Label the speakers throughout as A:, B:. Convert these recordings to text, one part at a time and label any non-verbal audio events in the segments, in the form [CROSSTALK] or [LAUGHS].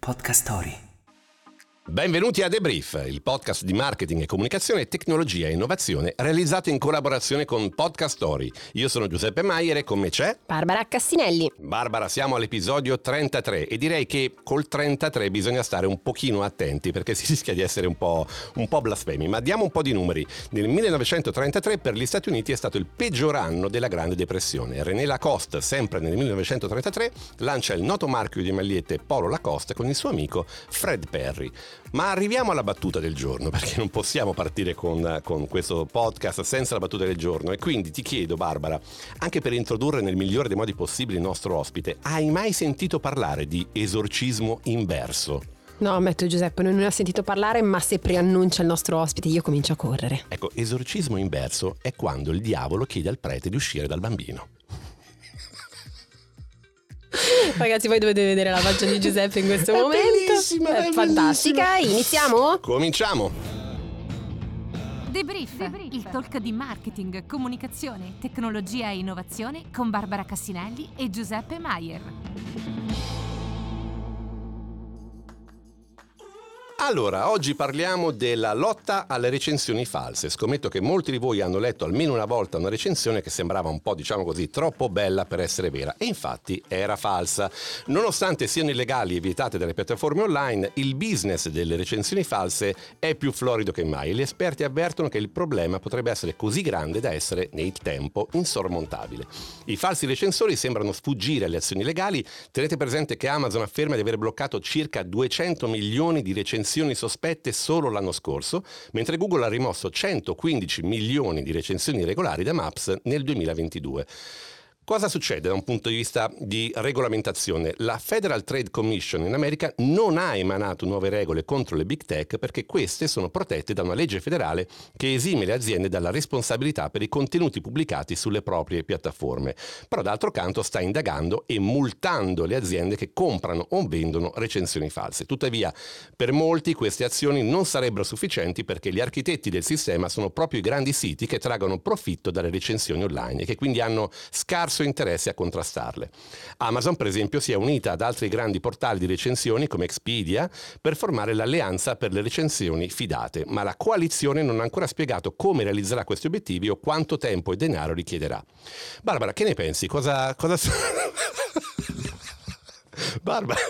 A: Podcast Story.
B: Benvenuti a Debrief, il podcast di marketing e comunicazione, tecnologia e innovazione realizzato in collaborazione con Podcast Story. Io sono Giuseppe Maier e con me c'è
C: Barbara Cassinelli.
B: Barbara, siamo all'episodio 33 e direi che col 33 bisogna stare un pochino attenti perché [LAUGHS] si rischia di essere un po', un po' blasfemi. Ma diamo un po' di numeri. Nel 1933 per gli Stati Uniti è stato il peggior anno della Grande Depressione. René Lacoste, sempre nel 1933, lancia il noto marchio di magliette Polo Lacoste con il suo amico Fred Perry. Ma arriviamo alla battuta del giorno, perché non possiamo partire con, con, questo podcast senza la battuta del giorno. E quindi ti chiedo, Barbara, anche per introdurre nel migliore dei modi possibili il nostro ospite, hai mai sentito parlare di esorcismo inverso?
C: No, ammetto Giuseppe, non ne ho sentito parlare, ma se preannuncia il nostro ospite io comincio a correre.
B: Ecco, esorcismo inverso è quando il diavolo chiede al prete di uscire dal bambino. [LAUGHS]
C: Ragazzi, voi dovete vedere la faccia di Giuseppe in questo
B: è
C: momento.
B: Bellissima,
C: è,
B: è
C: fantastica.
B: bellissima.
C: Iniziamo?
B: Cominciamo!
D: Debrief, il talk di marketing, comunicazione, tecnologia e innovazione con Barbara Cassinelli e Giuseppe Maier.
B: Allora, oggi parliamo della lotta alle recensioni false. Scommetto che molti di voi hanno letto almeno una volta una recensione che sembrava un po', diciamo così, troppo bella per essere vera e infatti era falsa. Nonostante siano illegali e vietate dalle piattaforme online, il business delle recensioni false è più florido che mai e gli esperti avvertono che il problema potrebbe essere così grande da essere nel tempo insormontabile. I falsi recensori sembrano sfuggire alle azioni legali. Tenete presente che Amazon afferma di aver bloccato circa 200 milioni di recensioni sospette solo l'anno scorso, mentre Google ha rimosso 115 milioni di recensioni regolari da Maps nel 2022. Cosa succede da un punto di vista di regolamentazione? La Federal Trade Commission in America non ha emanato nuove regole contro le big tech perché queste sono protette da una legge federale che esime le aziende dalla responsabilità per i contenuti pubblicati sulle proprie piattaforme. Però d'altro canto sta indagando e multando le aziende che comprano o vendono recensioni false. Tuttavia, per molti queste azioni non sarebbero sufficienti perché gli architetti del sistema sono proprio i grandi siti che traggono profitto dalle recensioni online e che quindi hanno scarso interesse a contrastarle. Amazon, per esempio, si è unita ad altri grandi portali di recensioni come Expedia per formare l'alleanza per le recensioni fidate, ma la coalizione non ha ancora spiegato come realizzerà questi obiettivi o quanto tempo e denaro richiederà. Barbara, che ne pensi? Cosa... cosa... [LAUGHS] Barbara...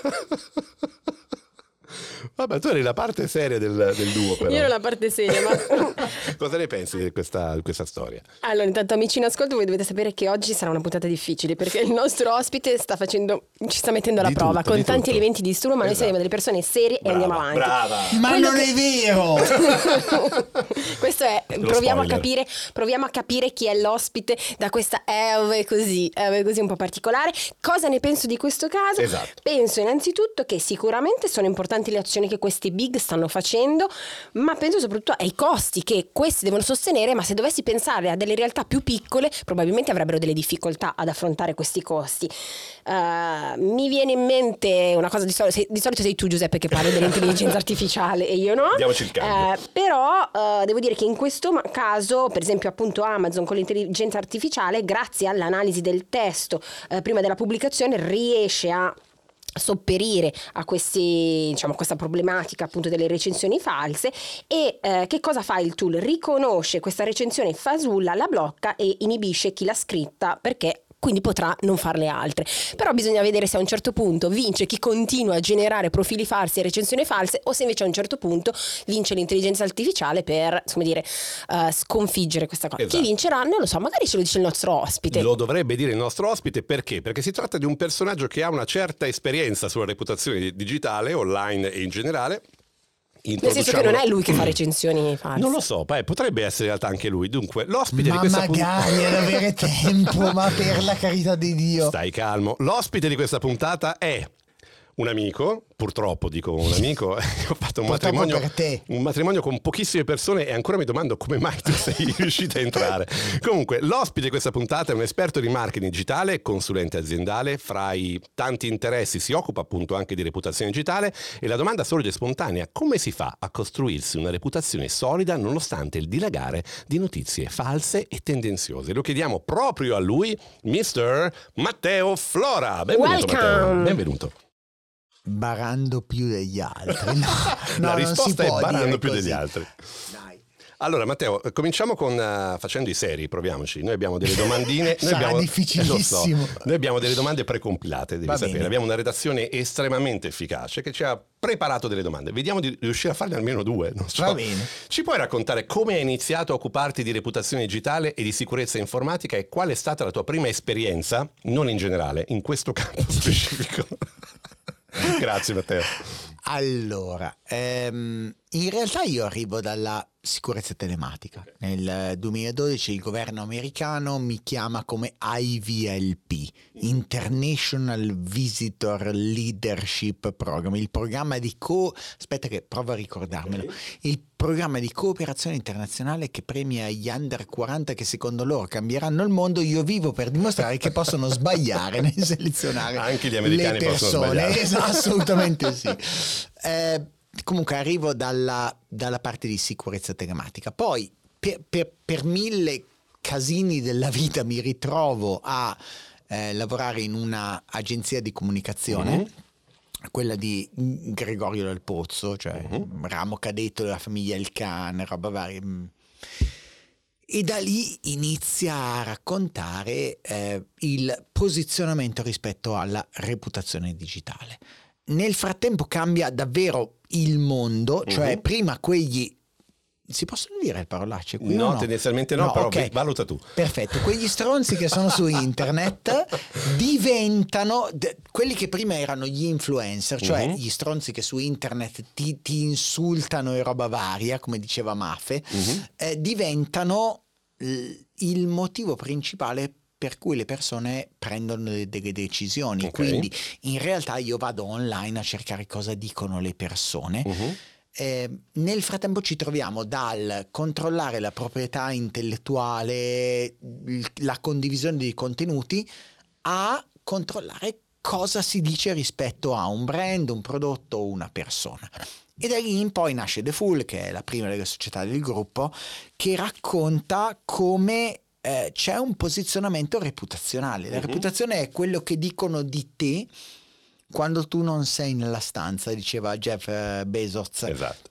B: Vabbè, tu eri la parte seria del, del duo, però.
C: Io ero la parte seria, ma... [LAUGHS]
B: Cosa ne pensi di questa, di questa, storia?
C: Allora, intanto amici in ascolto, voi dovete sapere che oggi sarà una puntata difficile perché il nostro ospite sta facendo, ci sta mettendo alla
B: Di
C: prova
B: tutto,
C: con tanti
B: tutto.
C: elementi di disturbo, ma noi
B: Esatto.
C: siamo delle persone serie
B: Brava,
C: e andiamo avanti.
B: Brava!
A: Ma
C: Quello
A: non
C: che-
A: è vero! [LAUGHS]
C: Questo è,
B: Lo
C: proviamo a, capire, proviamo a capire chi è l'ospite da questa Eve così, Eve così un po' particolare. Cosa ne penso di questo caso?
B: Esatto.
C: Penso innanzitutto che sicuramente sono importanti le azioni che questi big stanno facendo, ma penso soprattutto ai costi che questi devono sostenere, ma se dovessi pensare a delle realtà più piccole, probabilmente avrebbero delle difficoltà ad affrontare questi costi. Eh, mi viene in mente una cosa di solito, sei- di solito sei tu Giuseppe che parli dell'intelligenza [LAUGHS] artificiale e io no.
B: Diamoci il cambio.
C: Eh, però eh, devo dire che in questo caso, per esempio appunto Amazon con l'intelligenza artificiale, grazie all'analisi del testo prima della pubblicazione, riesce a sopperire a, questi, diciamo, questa problematica appunto delle recensioni false e eh, che cosa fa il tool? Riconosce questa recensione fasulla, la blocca e inibisce chi l'ha scritta perché quindi potrà non farle altre. Però bisogna vedere se a un certo punto vince chi continua a generare profili falsi e recensioni false o se invece a un certo punto vince l'intelligenza artificiale per, come dire, eh, sconfiggere questa cosa.
B: Esatto.
C: Chi vincerà non lo so, magari ce lo dice il nostro ospite.
B: Lo dovrebbe dire il nostro ospite perché? Perché si tratta di un personaggio che ha una certa esperienza sulla reputazione digitale, online e in generale.
C: Nel senso che non è lui che fa [CLEARS THROAT] recensioni false.
B: Non lo so, beh, potrebbe essere in realtà anche lui. Dunque, l'ospite di
A: Ma
B: questa
A: magari ad avere [LAUGHS] tempo, ma per la carità di Dio.
B: Stai calmo. L'ospite di questa puntata è un amico, purtroppo dico un [LAUGHS] amico, [LAUGHS] ho fatto un matrimonio, un matrimonio con pochissime persone e ancora mi domando come mai tu sei [LAUGHS] riuscito a entrare. Comunque, l'ospite di questa puntata è un esperto di marketing digitale, consulente aziendale, fra i tanti interessi si occupa appunto anche di reputazione digitale e la domanda sorge spontanea, come si fa a costruirsi una reputazione solida nonostante il dilagare di notizie false e tendenziose? Lo chiediamo proprio a lui, Mr. Matteo Flora. Benvenuto
C: Welcome.
B: Matteo. Benvenuto.
A: Barando più degli altri. No, [LAUGHS]
B: La
A: no,
B: risposta è barando più
A: così.
B: degli altri.
A: Dai.
B: Allora Matteo, eh, cominciamo con eh, facendo i seri, proviamoci. Noi abbiamo delle domandine. [LAUGHS]
A: Sarà
B: abbiamo,
A: difficilissimo.
B: so. noi abbiamo delle domande precompilate, devi
A: Va
B: sapere.
A: bene.
B: Abbiamo una redazione estremamente efficace che ci ha preparato delle domande. Vediamo di riuscire a farne almeno due. non so.
A: Va bene.
B: Ci puoi raccontare come hai iniziato a occuparti di reputazione digitale e di sicurezza informatica e qual è stata la tua prima esperienza, non in generale, in questo campo [LAUGHS] specifico? Grazie Matteo.
A: Allora, ehm, in realtà io arrivo dalla sicurezza telematica. Nel eh, 2012 il governo americano mi chiama come IVLP, International Visitor Leadership Program, il programma di co... aspetta che provo a ricordarmelo. Il programma di cooperazione internazionale che premia gli under 40 che secondo loro cambieranno il mondo. Io vivo per dimostrare che possono sbagliare nel selezionare
B: Anche gli americani
A: le
B: possono
A: persone.
B: sbagliare.
A: Esatto, assolutamente sì. [LAUGHS] Eh, comunque arrivo dalla, dalla parte di sicurezza telematica. Poi per, per- per mille casini della vita mi ritrovo a eh, lavorare in una agenzia di comunicazione.
B: Mhm.
A: Quella di Gregorio del Pozzo, cioè
B: Mhm.
A: ramo cadetto della famiglia Il Can, roba varia. mm. E da lì inizia a raccontare eh, il posizionamento rispetto alla reputazione digitale. Nel frattempo cambia davvero il mondo, cioè
B: Mhm.
A: prima quegli... Si possono dire parolacce qui?
B: No,
A: o
B: tendenzialmente no, però
A: ok.
B: valuta tu.
A: Perfetto, quegli stronzi che sono su [LAUGHS] internet diventano d- quelli che prima erano gli influencer, cioè
B: Mhm.
A: gli stronzi che su internet ti, ti insultano e roba varia, come diceva Mafe,
B: Mhm.
A: eh, diventano l- il motivo principale per cui le persone prendono de- delle decisioni.
B: Ok.
A: Quindi in realtà io vado online a cercare cosa dicono le persone.
B: Mhm.
A: Eh, nel frattempo ci troviamo dal controllare la proprietà intellettuale, la condivisione di contenuti, a controllare cosa si dice rispetto a un brand, un prodotto o una persona. E da lì in poi nasce The Fool, che è la prima delle società del gruppo, che racconta come eh, c'è un posizionamento reputazionale. La
B: Mhm.
A: reputazione è quello che dicono di te quando tu non sei nella stanza, diceva Jeff eh, Bezos.
B: Esatto.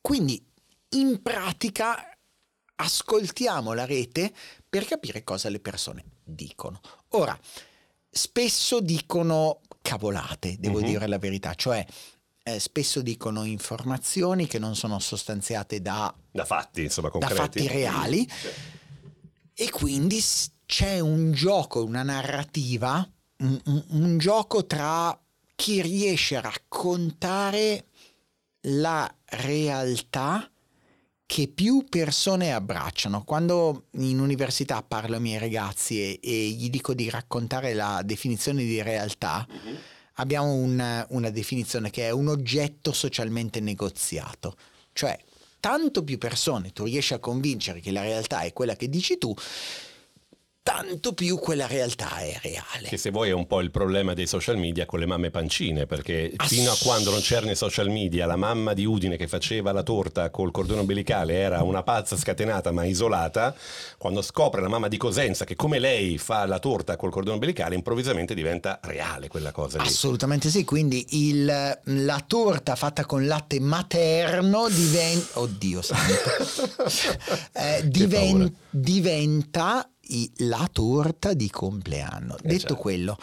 A: Quindi in pratica ascoltiamo la rete per capire cosa le persone dicono. Ora, spesso dicono cavolate, devo
B: Mhm.
A: dire la verità, cioè eh, spesso dicono informazioni che non sono sostanziate da
B: Da fatti, insomma,
A: da fatti reali e quindi c'è un gioco, una narrativa, un, un- un gioco tra chi riesce a raccontare la realtà che più persone abbracciano. Quando in università parlo ai miei ragazzi e, e gli dico di raccontare la definizione di realtà, abbiamo un- una definizione che è un oggetto socialmente negoziato. Cioè, tanto più persone tu riesci a convincere che la realtà è quella che dici tu, tanto più quella realtà è reale.
B: Che se vuoi è un po' il problema dei social media con le mamme pancine, perché fino a quando non c'erano i social media, la mamma di Udine che faceva la torta col cordone ombelicale era una pazza scatenata ma isolata, quando scopre la mamma di Cosenza che come lei fa la torta col cordone ombelicale, improvvisamente diventa reale quella cosa lì.
A: Assolutamente sì, quindi il- la torta fatta con latte materno diventa... Oddio santo. [LAUGHS] Eh, diven- diventa i- la torta di compleanno.
B: Eh,
A: Detto
B: certo.
A: quello,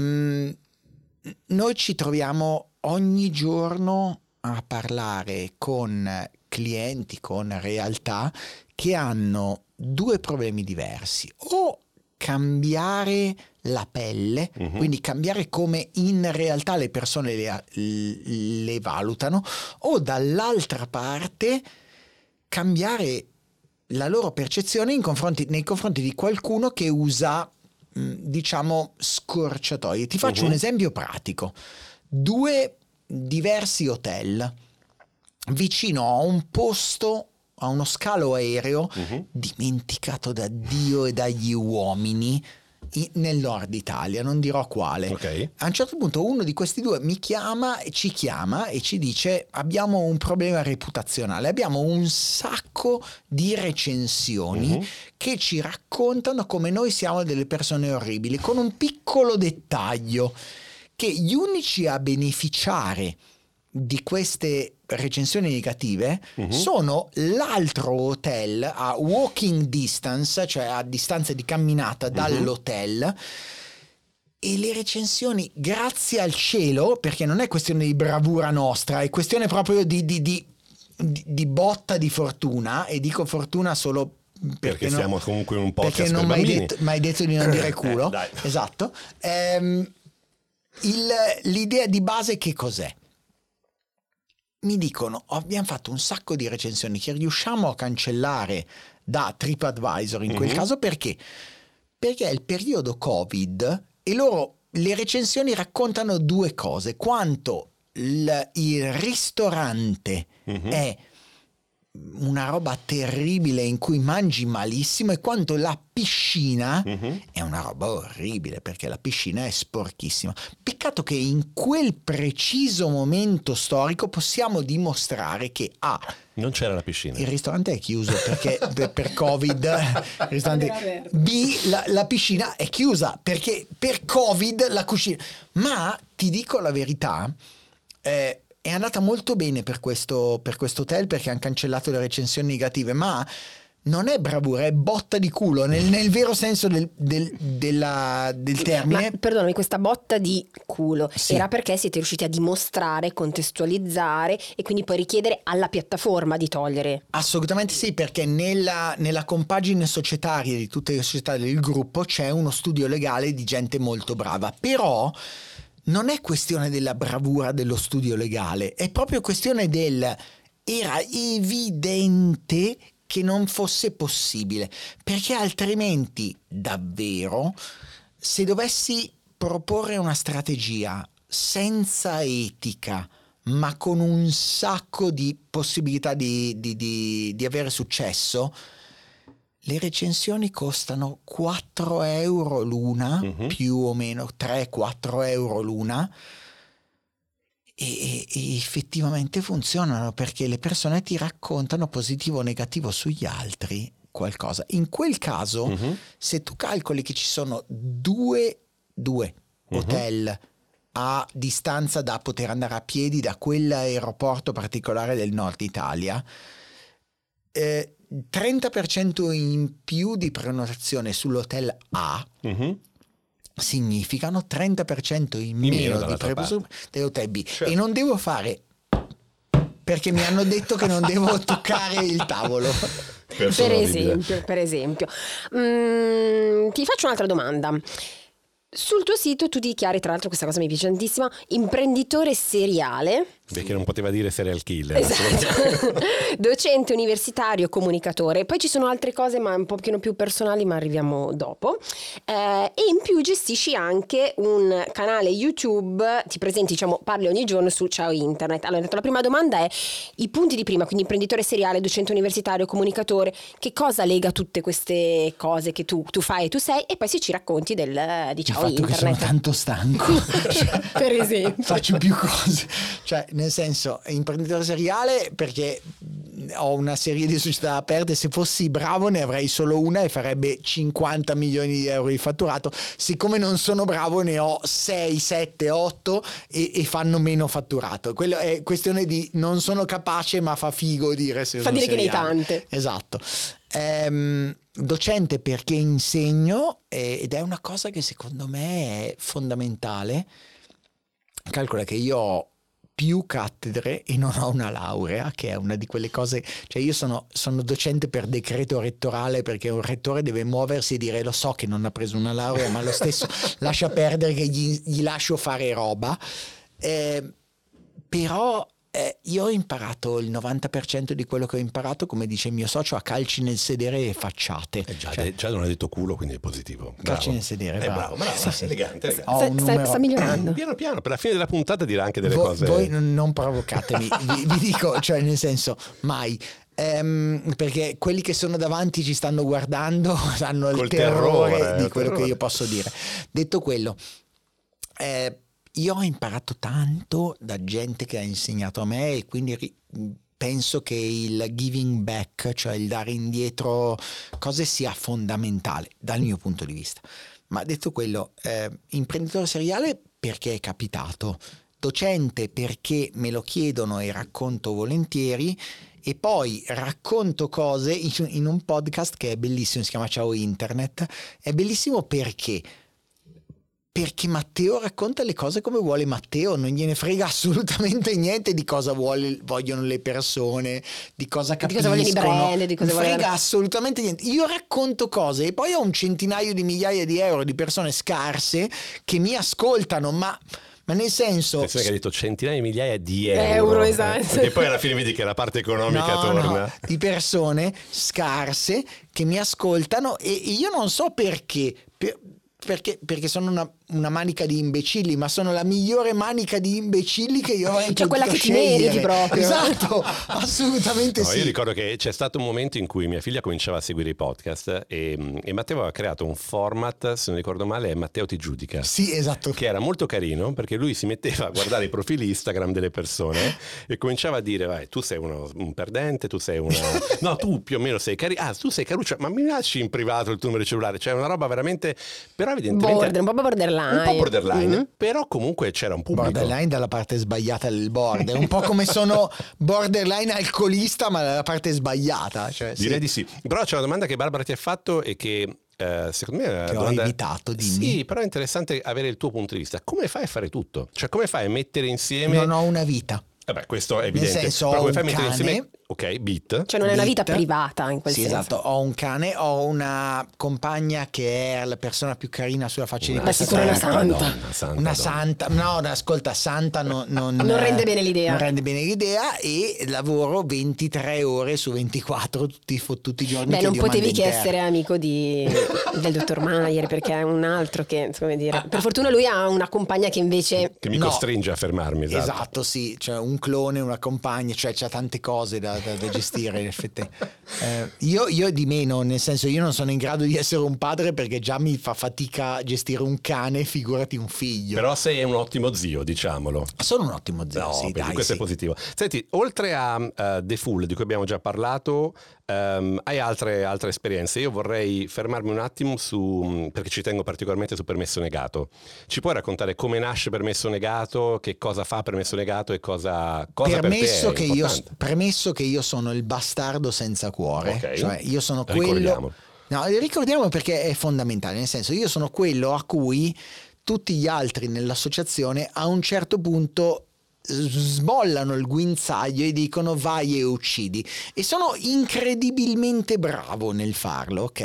A: mm, noi ci troviamo ogni giorno a parlare con clienti, con realtà che hanno due problemi diversi. O cambiare la pelle,
B: Mhm.
A: quindi cambiare come in realtà le persone le, le valutano, o dall'altra parte cambiare la loro percezione in confronti- nei confronti di qualcuno che usa, diciamo, scorciatoie. Ti faccio
B: Mhm.
A: un esempio pratico. due diversi hotel vicino a un posto a uno scalo aereo
B: Mhm.
A: dimenticato da Dio e dagli uomini nel nord Italia, non dirò quale.
B: Ok.
A: A un certo punto uno di questi due mi chiama, ci chiama e ci dice abbiamo un problema reputazionale, abbiamo un sacco di recensioni
B: Mhm.
A: che ci raccontano come noi siamo delle persone orribili, con un piccolo dettaglio che gli unici a beneficiare di queste recensioni negative
B: Mhm.
A: sono l'altro hotel a walking distance, cioè a distanza di camminata
B: Mhm.
A: dall'hotel. E le recensioni, grazie al cielo, perché non è questione di bravura nostra, è questione proprio di, di- di- di- botta di fortuna, e dico fortuna solo perché,
B: Perché
A: no-
B: siamo comunque in un podcast
A: perché non
B: per bambini.
A: detto, m'hai detto di non dire culo.
B: Eh,
A: esatto. Ehm, il- l'idea di base che cos'è? Mi dicono, abbiamo fatto un sacco di recensioni che riusciamo a cancellare da TripAdvisor in quel
B: Mhm.
A: caso perché? Perché è il periodo Covid e loro le recensioni raccontano due cose, quanto il, il ristorante
B: Mhm.
A: è una roba terribile in cui mangi malissimo e quanto la piscina
B: Mhm.
A: è una roba orribile perché la piscina è sporchissima. Peccato che in quel preciso momento storico possiamo dimostrare che A.
B: Non c'era la piscina.
A: Il ristorante è chiuso perché [LAUGHS] per, per Covid. il ristorante- B. La, la piscina è chiusa perché per Covid la cucina. Ma ti dico la verità. eh, è andata molto bene per questo, per questo hotel perché hanno cancellato le recensioni negative, ma non è bravura, è botta di culo nel, nel vero senso del, del- della- del termine.
C: Ma perdonami, questa botta di culo
A: Sì.
C: era perché siete riusciti a dimostrare, contestualizzare e quindi poi richiedere alla piattaforma di togliere.
A: Assolutamente sì, perché nella, nella compagine societaria di tutte le società del gruppo c'è uno studio legale di gente molto brava, però non è questione della bravura dello studio legale, è proprio questione del era evidente che non fosse possibile, perché altrimenti davvero se dovessi proporre una strategia senza etica, ma con un sacco di possibilità di, di- di- di avere successo, le recensioni costano 4 euro l'una,
B: Mhm.
A: più o meno 3-4 euro l'una. E, e- effettivamente funzionano perché le persone ti raccontano positivo o negativo sugli altri qualcosa. In quel caso,
B: Mhm.
A: se tu calcoli che ci sono due, due
B: Mhm.
A: hotel a distanza da poter andare a piedi da quell'aeroporto particolare del nord Italia, eh, 30% in più di prenotazione sull'hotel A
B: Mhm.
A: significano 30% in
B: meno
A: meno di prenotazione dell'hotel B.
B: Certo.
A: E non devo fare perché mi hanno detto che non devo [LAUGHS] toccare il tavolo.
C: Per esempio, per esempio. Mm, ti faccio un'altra domanda. Sul tuo sito tu dichiari, tra l'altro questa cosa mi piace tantissimo, imprenditore seriale,
B: Perché non poteva dire serial killer.
C: esatto. [LAUGHS] docente universitario, comunicatore, poi ci sono altre cose ma un pochino più personali ma arriviamo dopo Eh, e in più gestisci anche un canale YouTube, ti presenti diciamo parli ogni giorno su Ciao Internet. Allora la prima domanda è i punti di prima, quindi imprenditore seriale, docente universitario, comunicatore, che cosa lega tutte queste cose che tu, tu fai e tu sei e poi se ci racconti del di
A: Il
C: Ciao
A: fatto che sono
C: Internet.
A: tanto stanco. [LAUGHS]
C: Per esempio.
A: Faccio più cose. Cioè, nel senso, imprenditore seriale perché ho una serie di società aperte. Se fossi bravo ne avrei solo una e farebbe 50 milioni di euro di fatturato. Siccome non sono bravo ne ho 6, 7, 8 e, e fanno meno fatturato. Quello è questione di non sono capace ma fa figo dire se
C: Fa
A: sono
C: dire che ne hai
A: seriale.
C: tante.
A: Esatto. Ehm, docente perché insegno ed è una cosa che secondo me è fondamentale. Calcola che io ho più cattedre e non ho una laurea, che è una di quelle cose, cioè io sono, sono docente per decreto rettorale perché un rettore deve muoversi e dire lo so che non ha preso una laurea, ma lo stesso [LAUGHS] lascia perdere che gli, gli lascio fare roba. Eh, però eh, io ho imparato il 90% di quello che ho imparato, come dice il mio socio, a calci nel sedere e facciate.
B: Eh, già,
A: Cioè,
B: già non ha detto culo, quindi è positivo.
A: calci
B: Bravo.
A: nel sedere,
B: Eh,
A: bravo.
B: bravo, bravo,
A: Sì, sì.
B: elegante, elegante.
C: Sta, sta-
A: numero-
C: sta migliorando.
B: Piano piano, per la fine della puntata dirà anche delle
A: Vo-
B: cose.
A: Voi non provocatemi, vi, vi [LAUGHS] dico, cioè nel senso, mai. Ehm, perché quelli che sono davanti ci stanno guardando [LAUGHS] hanno il terrore,
B: terrore,
A: di quello che
B: terrore.
A: io posso dire. Detto quello, eh, io ho imparato tanto da gente che ha insegnato a me e quindi ri- penso che il giving back, cioè il dare indietro cose sia fondamentale dal mio punto di vista. Ma detto quello, eh, imprenditore seriale perché è capitato, docente perché me lo chiedono e racconto volentieri e poi racconto cose in in un podcast che è bellissimo, si chiama Ciao Internet. È bellissimo perché perché Matteo racconta le cose come vuole Matteo, non gliene frega [LAUGHS] assolutamente niente di cosa vuole- vogliono le persone, di cosa
C: Di
A: capiscono.
C: cosa vogliono i brand, di cosa
A: frega
C: vogliono-
A: assolutamente niente. Io racconto cose e poi ho un centinaio di migliaia di euro di persone scarse che mi ascoltano, ma, ma nel senso...
B: Attenzione che hai detto centinaia di migliaia di euro.
C: Euro,
B: eh.
C: esatto.
B: Perché poi alla fine vedi che la parte economica
A: No,
B: torna.
A: no, di persone scarse che mi ascoltano e io non so perché. per- perché, perché sono una, una manica di imbecilli, ma sono la migliore manica di imbecilli che io avrei
C: Cioè, quella che ti meriti
A: scegliere.
C: proprio.
A: Esatto, [LAUGHS] assolutamente
B: No,
A: sì.
B: Io ricordo che c'è stato un momento in cui mia figlia cominciava a seguire i podcast e, e Matteo aveva creato un format, se non ricordo male, è Matteo ti giudica.
A: Sì, esatto.
B: Che era molto carino perché lui si metteva a guardare i profili Instagram delle persone [LAUGHS] e cominciava a dire: Vai, tu sei uno, un perdente, tu sei una. No, tu più o meno sei carino. Ah, tu sei caruccia, ma mi lasci in privato il tuo numero di cellulare? Cioè, una roba veramente. Però, evidentemente.
C: Border, un po' borderline.
B: Un po' borderline,
C: Mhm.
B: però comunque c'era un pubblico.
A: Borderline dalla parte sbagliata del board, è un po' come sono borderline alcolista, ma dalla parte sbagliata. Cioè, sì.
B: Direi di sì. Però c'è una domanda che Barbara ti ha fatto e che eh, secondo me
A: Che ho
B: domanda...
A: evitato, dimmi.
B: Sì, però è interessante avere il tuo punto di vista. Come fai a fare tutto? Cioè, come fai a mettere insieme...
A: Non ho una vita.
B: Vabbè, questo è evidente.
A: senso,
B: però
A: ho
B: come fai a mettere
A: cane.
B: insieme... Ok, beat.
C: Cioè non è una vita privata in quel
A: sì,
C: senso.
A: esatto. Ho un cane, ho una compagna che è la persona più carina sulla faccia di
B: Una
A: questa
C: sicura una
A: terra.
C: santa.
B: Madonna, santa
A: Una
B: donna.
A: santa, no, no, ascolta, santa no- non,
C: Non rende bene l'idea.
A: Non rende bene l'idea e lavoro 23 ore su 24 tutti i fottuti giorni.
C: Beh,
A: che
C: non
A: Dio manda
C: potevi
A: in
C: che
A: terra.
C: essere amico di- del dottor Maier perché è un altro che, come dire, per fortuna lui ha una compagna che invece
B: Che mi
A: No.
B: costringe a fermarmi, esatto.
A: Esatto, sì, cioè un clone, una compagna, cioè c'ha tante cose da, da- da gestire in effetti. Eh, io, io di meno, nel senso io non sono in grado di essere un padre perché già mi fa fatica gestire un cane, figurati un figlio.
B: Però sei un ottimo zio, diciamolo.
A: Sono un ottimo zio,
B: No,
A: sì, dai,
B: questo
A: sì.
B: è positivo. Senti, oltre a eh, The Full, di cui abbiamo già parlato, ehm, hai altre, altre esperienze. Io vorrei fermarmi un attimo su, perché ci tengo particolarmente su Permesso Negato. Ci puoi raccontare come nasce Permesso Negato, che cosa fa Permesso Negato e cosa, cosa
A: Permesso
B: per
A: che, io, premesso che io sono il bastardo senza cuore,
B: Ok.
A: cioè io sono quello... No, ricordiamo perché è fondamentale, nel senso io sono quello a cui tutti gli altri nell'associazione a un certo punto s- smollano il guinzaglio e dicono vai e uccidi e sono incredibilmente bravo nel farlo ok?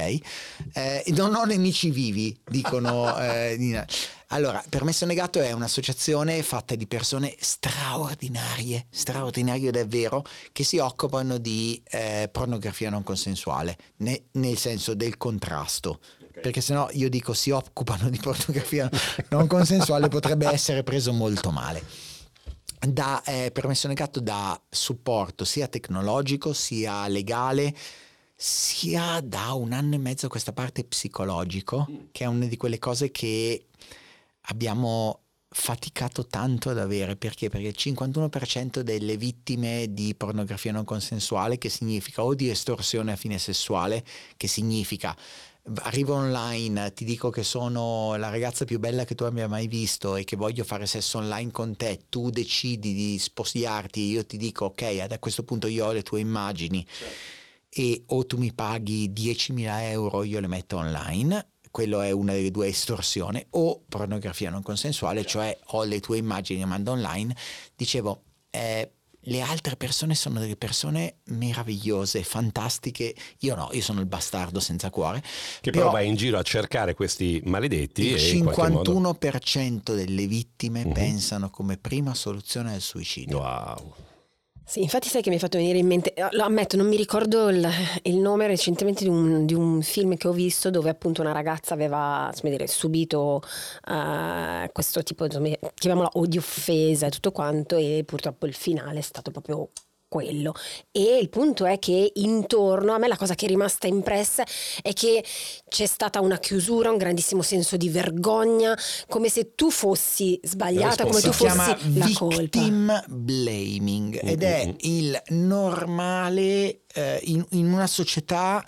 A: Eh, non ho nemici vivi dicono [LAUGHS] eh, allora permesso negato è un'associazione fatta di persone straordinarie straordinarie davvero che si occupano di eh, pornografia non consensuale ne- nel senso del contrasto. Perché sennò io dico si occupano di pornografia non consensuale potrebbe essere preso molto male da eh, permesso negato da supporto sia tecnologico sia legale sia da un anno e mezzo a questa parte psicologico che è una di quelle cose che abbiamo faticato tanto ad avere. Perché? Perché il 51% delle vittime di pornografia non consensuale che significa o di estorsione a fine sessuale che significa arrivo online, ti dico che sono la ragazza più bella che tu abbia mai visto e che voglio fare sesso online con te, tu decidi di sposarti, io ti dico ok, a questo punto io ho le tue immagini e o tu mi paghi 10.000 euro, io le metto online, quello è una delle due estorsioni, o pornografia non consensuale, cioè ho le tue immagini e mando online, dicevo, eh, le altre persone sono delle persone meravigliose, fantastiche. Io no, io sono il bastardo senza cuore.
B: Che però vai in giro a cercare questi maledetti
A: il
B: e in qualche modo...
A: 51% delle vittime
B: Mhm.
A: pensano come prima soluzione al suicidio.
B: Wow.
C: Sì, infatti sai che mi hai fatto venire in mente, eh, lo ammetto, non mi ricordo il, il nome recentemente di un, di un, film che ho visto dove appunto una ragazza aveva dire, subito uh, questo tipo, insomma, chiamiamola o di offesa e tutto quanto e purtroppo il finale è stato proprio quello. E il punto è che intorno a me la cosa che è rimasta impressa è che c'è stata una chiusura, un grandissimo senso di vergogna, come se tu fossi sbagliata, come tu fossi la colpa.
A: Victim blaming ed è il normale eh, in, in una società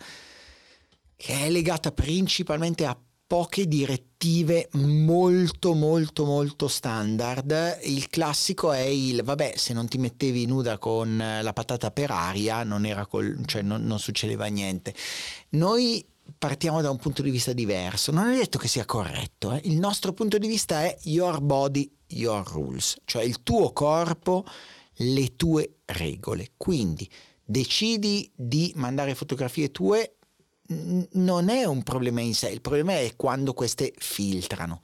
A: che è legata principalmente a poche direttive molto molto molto standard. Il classico è il vabbè, se non ti mettevi nuda con la patata per aria non, era col, cioè non, non succedeva niente. Noi partiamo da un punto di vista diverso. Non è detto che sia corretto. Eh? Il nostro punto di vista è your body, your rules, cioè il tuo corpo, le tue regole. Quindi decidi di mandare fotografie tue non è un problema in sé, il problema è quando queste filtrano.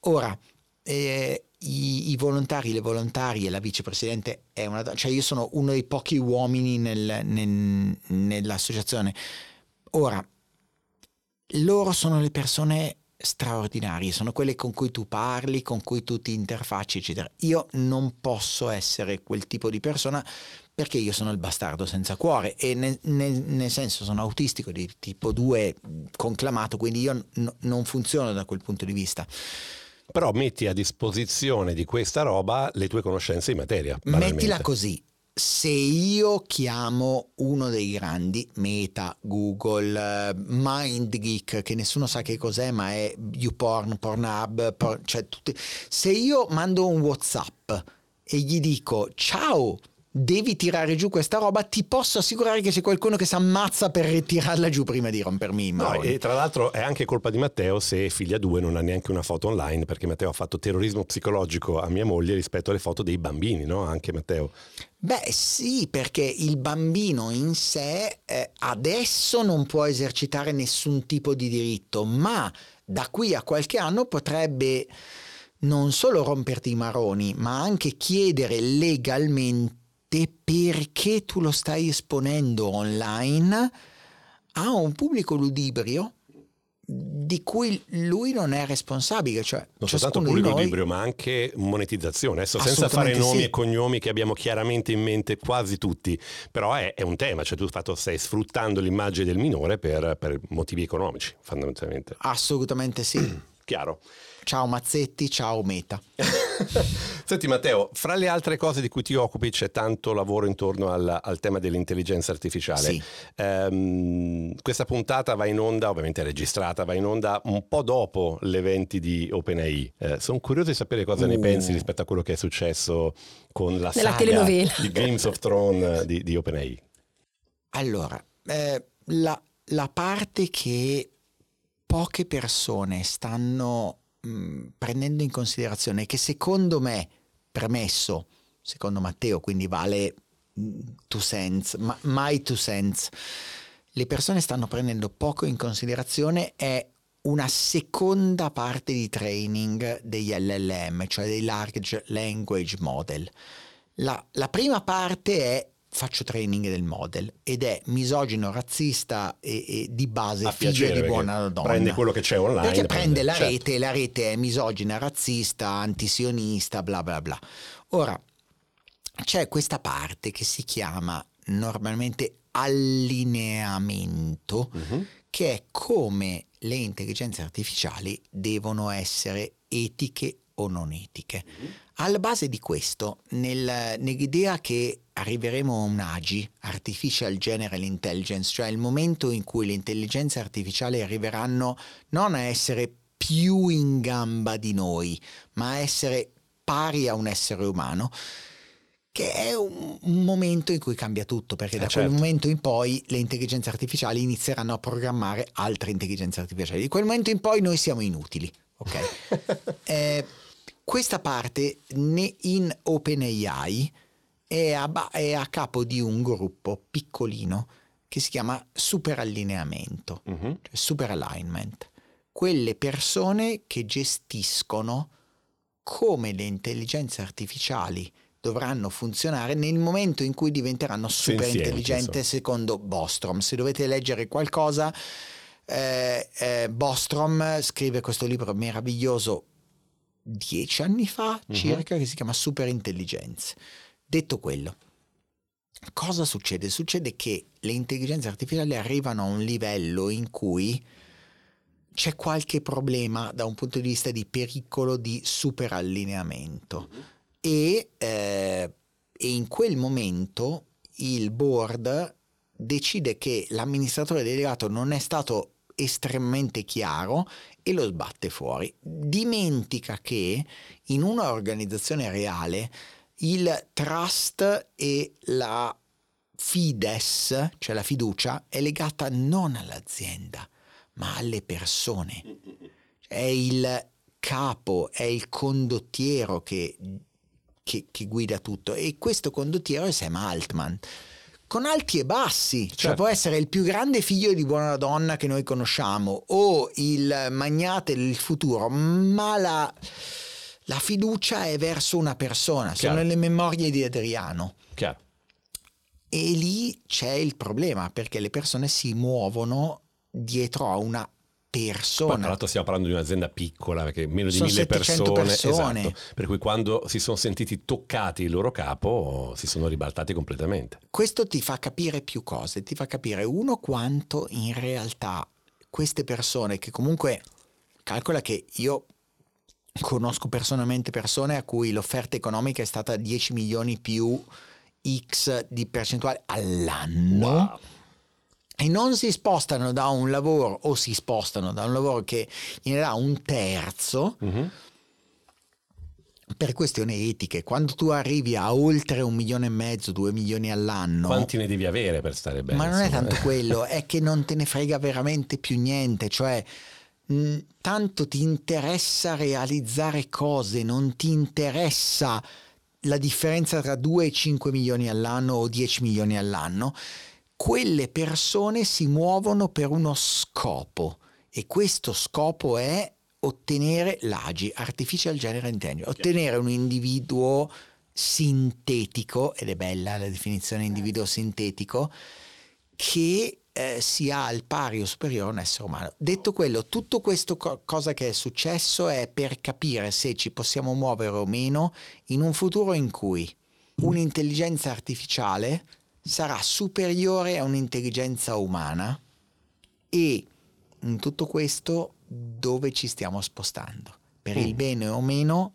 A: Ora, eh, i, i, volontari, le volontarie, la vicepresidente è una donna, cioè io sono uno dei pochi uomini nel, nel, nell'associazione. Ora, loro sono le persone straordinarie, sono quelle con cui tu parli, con cui tu ti interfacci, eccetera. Io non posso essere quel tipo di persona perché io sono il bastardo senza cuore e nel, nel, nel senso sono autistico di tipo 2 conclamato, quindi io n- non funziono da quel punto di vista.
B: Però metti a disposizione di questa roba le tue conoscenze in materia.
A: Mettila così, se io chiamo uno dei grandi, Meta, Google, MindGeek, che nessuno sa che cos'è, ma è YouPorn, Pornhub, por- cioè tutti, se io mando un WhatsApp e gli dico ciao, devi tirare giù questa roba, ti posso assicurare che c'è qualcuno che si ammazza per ritirarla giù prima di rompermi i
B: no, E tra l'altro è anche colpa di Matteo se figlia 2 non ha neanche una foto online, perché Matteo ha fatto terrorismo psicologico a mia moglie rispetto alle foto dei bambini, no? Anche Matteo.
A: Beh sì, perché il bambino in sé eh, adesso non può esercitare nessun tipo di diritto, ma da qui a qualche anno potrebbe non solo romperti i maroni, ma anche chiedere legalmente perché tu lo stai esponendo online a un pubblico ludibrio di cui lui non è responsabile. Cioè,
B: non soltanto pubblico noi... libero, ma anche monetizzazione. Adesso senza fare nomi sì. e cognomi che abbiamo chiaramente in mente quasi tutti, però è, è un tema, cioè tu fatto, stai sfruttando l'immagine del minore per, per motivi economici, fondamentalmente.
A: Assolutamente sì.
B: Chiaro.
A: Ciao Mazzetti, ciao Meta. [LAUGHS]
B: Senti Matteo, fra le altre cose di cui ti occupi c'è tanto lavoro intorno al, al tema dell'intelligenza artificiale.
A: Sì.
B: Um, questa puntata va in onda, ovviamente registrata, va in onda un po' dopo le eventi di OpenAI. Eh, sono curioso di sapere cosa uh. ne pensi rispetto a quello che è successo con la Nella saga di Games of Thrones di, di OpenAI.
A: Allora, eh, la, la parte che poche persone stanno mh, prendendo in considerazione che secondo me, premesso, secondo Matteo, quindi vale two cents, ma, my two cents, le persone stanno prendendo poco in considerazione è una seconda parte di training degli LLM, cioè dei Large Language Model. La, la prima parte è faccio training del model ed è misogino, razzista e, e di base
B: A piacere,
A: di buona donna.
B: Prende quello che c'è online.
A: Perché prende, la certo. rete, la rete è misogina, razzista, antisionista, bla bla bla. Ora, c'è questa parte che si chiama normalmente allineamento, uh-huh. che è come le intelligenze artificiali devono essere etiche o non etiche. Uh-huh. Alla base di questo, nel, nell'idea che arriveremo a un AGI, Artificial General Intelligence, cioè il momento in cui le intelligenze artificiali arriveranno non a essere più in gamba di noi, ma a essere pari a un essere umano, che è un, momento in cui cambia tutto, perché eh da certo. quel momento in poi le intelligenze artificiali inizieranno a programmare altre intelligenze artificiali. Di quel momento in poi noi siamo inutili. Ok? [LAUGHS] eh, questa parte in OpenAI è a, è a, capo di un gruppo piccolino che si chiama superallineamento, uh-huh. cioè super alignment. Quelle persone che gestiscono come le intelligenze artificiali dovranno funzionare nel momento in cui diventeranno super
B: insomma.
A: secondo Bostrom. Se dovete leggere qualcosa, eh, eh, Bostrom scrive questo libro meraviglioso dieci anni fa
B: Mhm.
A: circa che si chiama Superintelligenze. Detto quello, cosa succede? Succede che le intelligenze artificiali arrivano a un livello in cui c'è qualche problema da un punto di vista di pericolo di superallineamento e, eh, e in quel momento il board decide che l'amministratore delegato non è stato estremamente chiaro e lo sbatte fuori. Dimentica che in una organizzazione reale il trust e la fides, cioè la fiducia, è legata non all'azienda, ma alle persone. È il capo, è il condottiero che, che- che guida tutto e questo condottiero è Sam Altman. Con alti e bassi, cioè
B: Certo.
A: può essere il più grande figlio di buona donna che noi conosciamo o il magnate del futuro, ma la, la fiducia è verso una persona,
B: Chiaro.
A: sono le memorie di Adriano.
B: Chiaro.
A: E lì c'è il problema perché le persone si muovono dietro a una
B: Poi, tra
A: persona.
B: l'altro stiamo parlando di un'azienda piccola perché meno di
A: Sono
B: mille
A: 700
B: persone,
A: persone.
B: esatto. per cui quando si sono sentiti toccati il loro capo si sono ribaltati completamente.
A: Questo ti fa capire più cose, ti fa capire uno quanto in realtà queste persone che comunque calcola che io conosco personalmente persone a cui l'offerta economica è stata 10 milioni più X di percentuale all'anno. E non si spostano da un lavoro o si spostano da un lavoro che ne dà un terzo
B: Mhm.
A: per questioni etiche. Quando tu arrivi a oltre un milione e mezzo, due milioni all'anno,
B: Quanti ne devi avere per stare bene?
A: ma non è
B: insomma?
A: tanto [LAUGHS] quello, è che non te ne frega veramente più niente, cioè mh, tanto ti interessa realizzare cose, non ti interessa la differenza tra 2 e 5 milioni all'anno o 10 milioni all'anno, quelle persone si muovono per uno scopo e questo scopo è ottenere l'AGI, Artificial General Intelligence, ottenere un individuo sintetico, ed è bella la definizione individuo sintetico, che eh, sia al pari o superiore a un essere umano. Detto quello, tutto questo co- cosa che è successo è per capire se ci possiamo muovere o meno in un futuro in cui un'intelligenza artificiale sarà superiore a un'intelligenza umana e in tutto questo dove ci stiamo spostando per il
B: Mm.
A: bene o meno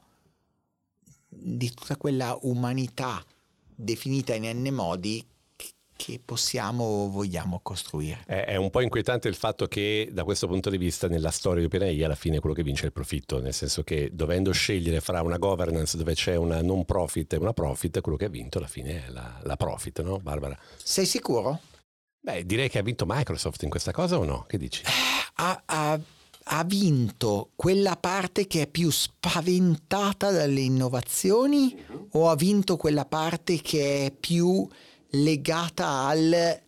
A: di tutta quella umanità definita in n modi che- possiamo o vogliamo costruire.
B: È, è un po' inquietante il fatto che da questo punto di vista nella storia di OpenAI alla fine quello che vince è il profitto, nel senso che dovendo scegliere fra una governance dove c'è una non profit e una profit, quello che ha vinto alla fine è la, la profit, no Barbara?
A: Sei sicuro?
B: Beh, direi che ha vinto Microsoft in questa cosa o no? Che dici?
A: Ha, ha- ha vinto quella parte che è più spaventata dalle innovazioni o ha vinto quella parte che è più legata al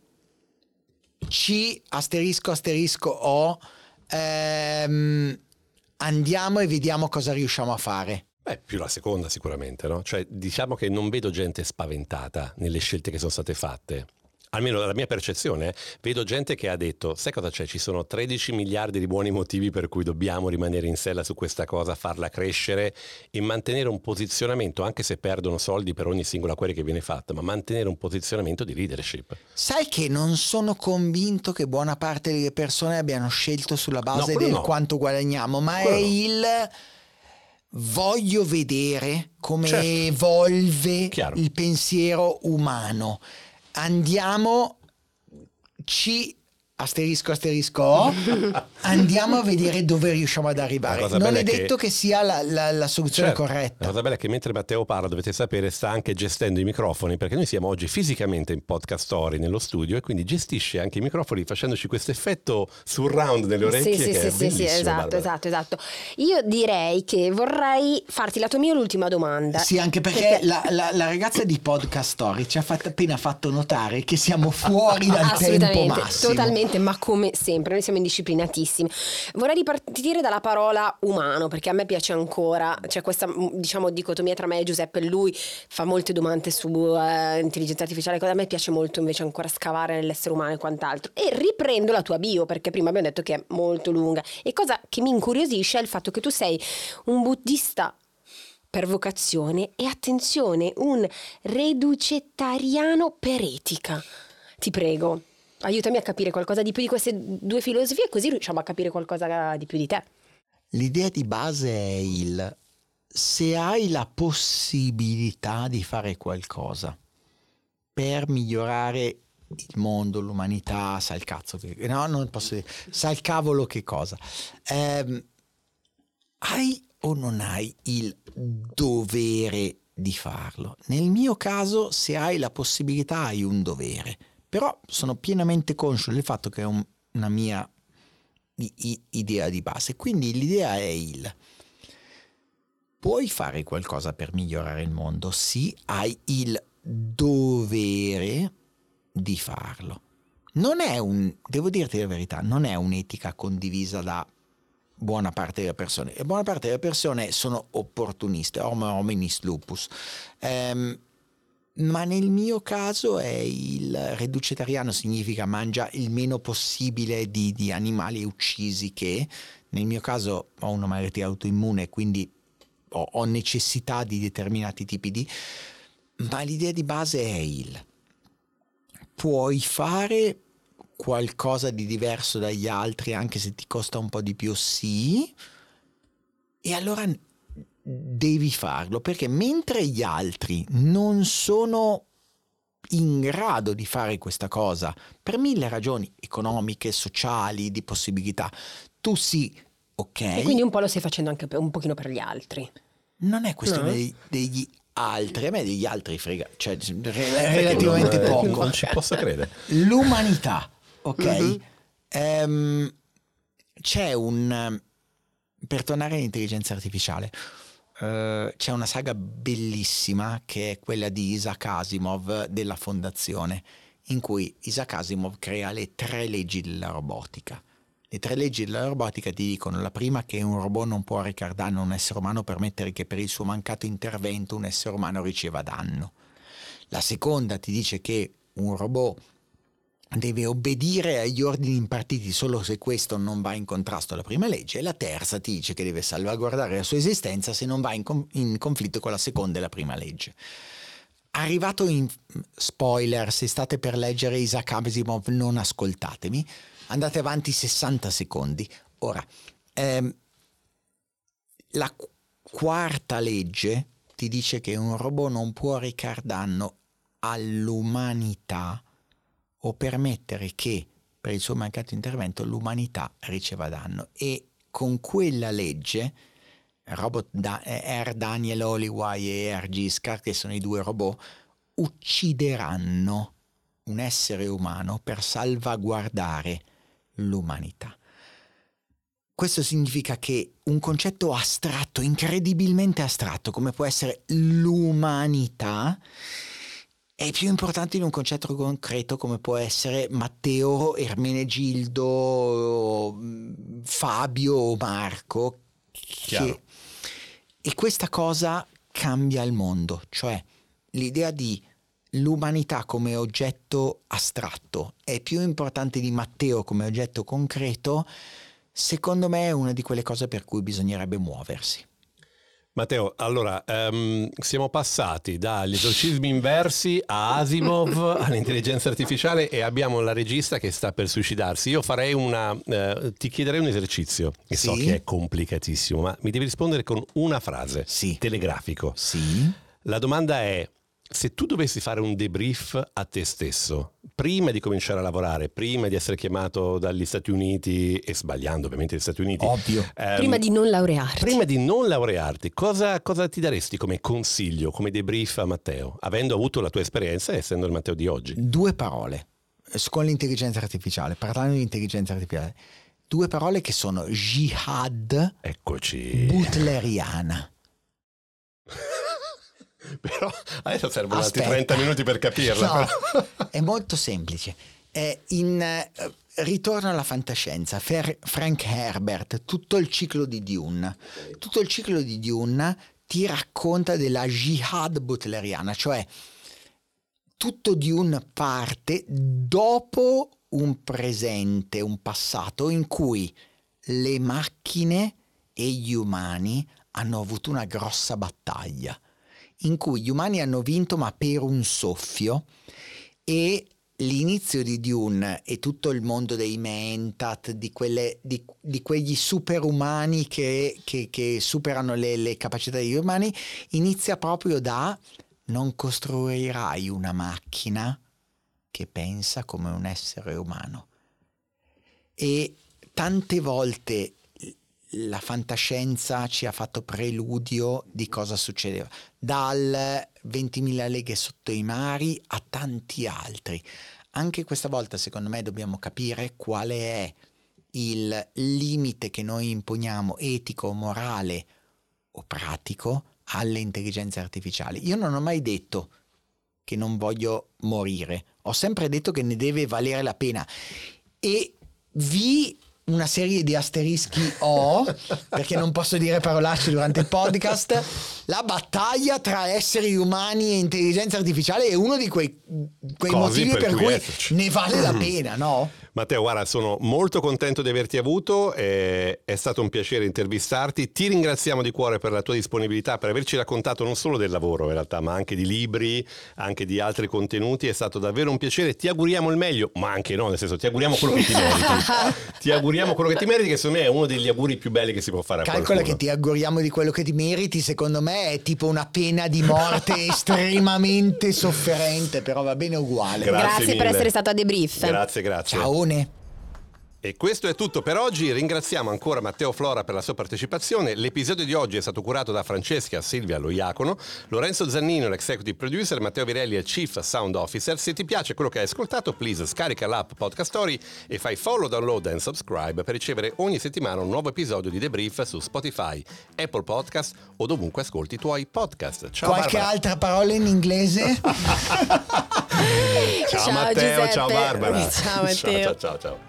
A: C asterisco asterisco O ehm, andiamo e vediamo cosa riusciamo a fare.
B: Beh, più la seconda sicuramente, no? Cioè, diciamo che non vedo gente spaventata nelle scelte che sono state fatte. Almeno dalla mia percezione, eh, vedo gente che ha detto, sai cosa c'è? Ci sono 13 miliardi di buoni motivi per cui dobbiamo rimanere in sella su questa cosa, farla crescere e mantenere un posizionamento, anche se perdono soldi per ogni singola query che viene fatta, ma mantenere un posizionamento di leadership.
A: Sai che non sono convinto che buona parte delle persone abbiano scelto sulla base
B: quello
A: del
B: no.
A: quanto guadagniamo, ma
B: Quello
A: è
B: no.
A: il voglio vedere come
B: Certo.
A: evolve
B: Chiaro.
A: il pensiero umano. Andiamo ci asterisco asterisco [LAUGHS] andiamo a vedere dove riusciamo ad arrivare.
B: La
A: Non è
B: è che-
A: detto che, sia la, la- la soluzione
B: Certo. La
A: corretta.
B: cosa bella è che mentre Matteo parla, dovete sapere, sta anche gestendo i microfoni, perché noi siamo oggi fisicamente in podcast story nello studio e quindi gestisce anche i microfoni facendoci questo effetto surround nelle orecchie.
C: Sì, sì,
B: che è
C: sì, sì, esatto,
B: Barbara.
C: esatto, esatto. Io direi che vorrei farti la tua mia ultima domanda.
A: Sì, anche perché la, la- la ragazza di Podcast Story ci ha fatto- appena fatto notare che siamo fuori dal [LAUGHS] tempo massimo.
C: totalmente Assolutamente, ma come sempre, noi siamo indisciplinatissimi. Vorrei ripartire dalla parola umano, perché a me piace ancora, c'è questa diciamo dicotomia tra me e Giuseppe, lui fa molte domande su uh, intelligenza artificiale, a me piace molto invece ancora scavare nell'essere umano e quant'altro. E riprendo la tua bio, perché prima abbiamo detto che è molto lunga. E cosa che mi incuriosisce è il fatto che tu sei un buddista per vocazione e attenzione, un reducettariano per etica. Ti prego, aiutami a capire qualcosa di più di queste due filosofie, così riusciamo a capire qualcosa di più di te.
A: L'idea di base è il se hai la possibilità di fare qualcosa per migliorare il mondo, l'umanità, sa il cazzo che... No, non posso dire. Sa il cavolo che cosa. Eh, hai o non hai il dovere di farlo? Nel mio caso, se hai la possibilità, hai un dovere. Però sono pienamente conscio del fatto che è un, una mia i, idea di base. Quindi l'idea è il puoi fare qualcosa per migliorare il mondo? Sì, hai il dovere di farlo. Non è un, devo dirti la verità, non è un'etica condivisa da buona parte delle persone. E buona parte delle persone sono opportuniste, homo hominis lupus. Um, ma nel mio caso è il reducetariano significa mangia il meno possibile di, di animali uccisi che nel mio caso ho una malattia autoimmune quindi ho, ho necessità di determinati tipi di ma l'idea di base è il puoi fare qualcosa di diverso dagli altri anche se ti costa un po' di più sì e allora devi farlo perché mentre gli altri non sono in grado di fare questa cosa per mille ragioni economiche, sociali, di possibilità, tu sì, ok.
C: E quindi un po' lo stai facendo anche un pochino per gli altri.
A: Non è questione no. degli altri, a me degli altri frega, cioè relativamente
B: non,
A: poco.
B: Non ci posso credere.
A: L'umanità, ok? Mm-hmm. Um, c'è un... Per tornare all'intelligenza artificiale, Uh, c'è una saga bellissima che è quella di Isaac Asimov della Fondazione, in cui Isaac Asimov crea le tre leggi della robotica. Le tre leggi della robotica ti dicono la prima che un robot non può recare danno a un essere umano permettere che per il suo mancato intervento un essere umano riceva danno. La seconda ti dice che un robot deve obbedire agli ordini impartiti solo se questo non va in contrasto alla prima legge e la terza ti dice che deve salvaguardare la sua esistenza se non va in, com- in conflitto con la seconda e la prima legge. Arrivato in spoiler, se state per leggere Isaac Asimov non ascoltatemi, andate avanti 60 secondi. Ora, ehm, la quarta legge ti dice che un robot non può recar danno all'umanità o permettere che per il suo mancato intervento l'umanità riceva danno e con quella legge robot da- R. Daniel Holyway e R. Giscard, che sono i due robot, uccideranno un essere umano per salvaguardare l'umanità. Questo significa che un concetto astratto, incredibilmente astratto, come può essere l'umanità, è più importante in un concetto concreto come può essere Matteo, Ermenegildo, Fabio o Marco. Che... E questa cosa cambia il mondo, cioè l'idea di l'umanità come oggetto astratto è più importante di Matteo come oggetto concreto, secondo me è una di quelle cose per cui bisognerebbe muoversi.
B: Matteo, allora um, siamo passati dagli esorcismi inversi a Asimov [LAUGHS] all'intelligenza artificiale e abbiamo la regista che sta per suicidarsi. Io farei una. Uh, ti chiederei un esercizio, che sì? so che è complicatissimo, ma mi devi rispondere con una frase.
A: Sì.
B: Telegrafico.
A: Sì.
B: La domanda è: se tu dovessi fare un debrief a te stesso, prima di cominciare a lavorare, prima di essere chiamato dagli Stati Uniti, e sbagliando ovviamente gli Stati Uniti,
A: ovvio,
C: ehm, prima di non laurearti,
B: prima di non laurearti, cosa, cosa, ti daresti come consiglio, come debrief a Matteo, avendo avuto la tua esperienza e essendo il Matteo di oggi?
A: Due parole. Con l'intelligenza artificiale, parlando di intelligenza artificiale, due parole che sono jihad,
B: eccoci,
A: butleriana. [LAUGHS] [LAUGHS]
B: Però adesso servono altri 30 minuti per capirla.
A: No, [LAUGHS] è molto semplice. In, uh, ritorno alla fantascienza. Fer- Frank Herbert, tutto il ciclo di Dune. Tutto il ciclo di Dune ti racconta della jihad butleriana, cioè tutto Dune parte dopo un presente, un passato in cui le macchine e gli umani hanno avuto una grossa battaglia, in cui gli umani hanno vinto ma per un soffio e l'inizio di Dune e tutto il mondo dei Mentat, di, quelle, di, di quegli superumani che, che, che superano le, le capacità degli umani, inizia proprio da non costruirai una macchina che pensa come un essere umano. E tante volte la fantascienza ci ha fatto preludio di cosa succedeva, dal 20.000 leghe sotto i mari a tanti altri. Anche questa volta, secondo me, dobbiamo capire quale è il limite che noi imponiamo, etico, morale o pratico, alle intelligenze artificiali. Io non ho mai detto che non voglio morire, ho sempre detto che ne deve valere la pena e vi una serie di asterischi ho, perché non posso dire parolacce durante il podcast, la battaglia tra esseri umani e intelligenza artificiale è uno di quei, quei motivi per, per cui esserci. ne vale la pena, no?
B: Matteo, guarda, sono molto contento di averti avuto, è, è stato un piacere intervistarti, ti ringraziamo di cuore per la tua disponibilità, per averci raccontato non solo del lavoro in realtà, ma anche di libri, anche di altri contenuti, è stato davvero un piacere, ti auguriamo il meglio, ma anche no, nel senso ti auguriamo quello che ti meriti, [LAUGHS] ti auguriamo quello che ti meriti che secondo me è uno degli auguri più belli che si può fare a
A: Calcola
B: qualcuno.
A: che ti auguriamo di quello che ti meriti, secondo me è tipo una pena di morte [LAUGHS] estremamente sofferente, però va bene uguale.
C: Grazie, grazie per essere stato a debrief.
B: Grazie, grazie.
A: Ciao.
B: Leone e questo è tutto per oggi, ringraziamo ancora Matteo Flora per la sua partecipazione. L'episodio di oggi è stato curato da Francesca Silvia Loiacono, Lorenzo Zannino l'executive producer, Matteo Virelli è chief sound officer. Se ti piace quello che hai ascoltato, please scarica l'app Podcast Story e fai follow, download e subscribe per ricevere ogni settimana un nuovo episodio di Debrief su Spotify, Apple Podcast o dovunque ascolti i tuoi podcast.
A: Ciao Qualche
B: Barbara.
A: altra parola in inglese? [LAUGHS]
B: ciao,
C: ciao
B: Matteo,
C: Giuseppe.
B: ciao Barbara. [LAUGHS]
C: Ciao Matteo.
B: ciao, ciao. ciao.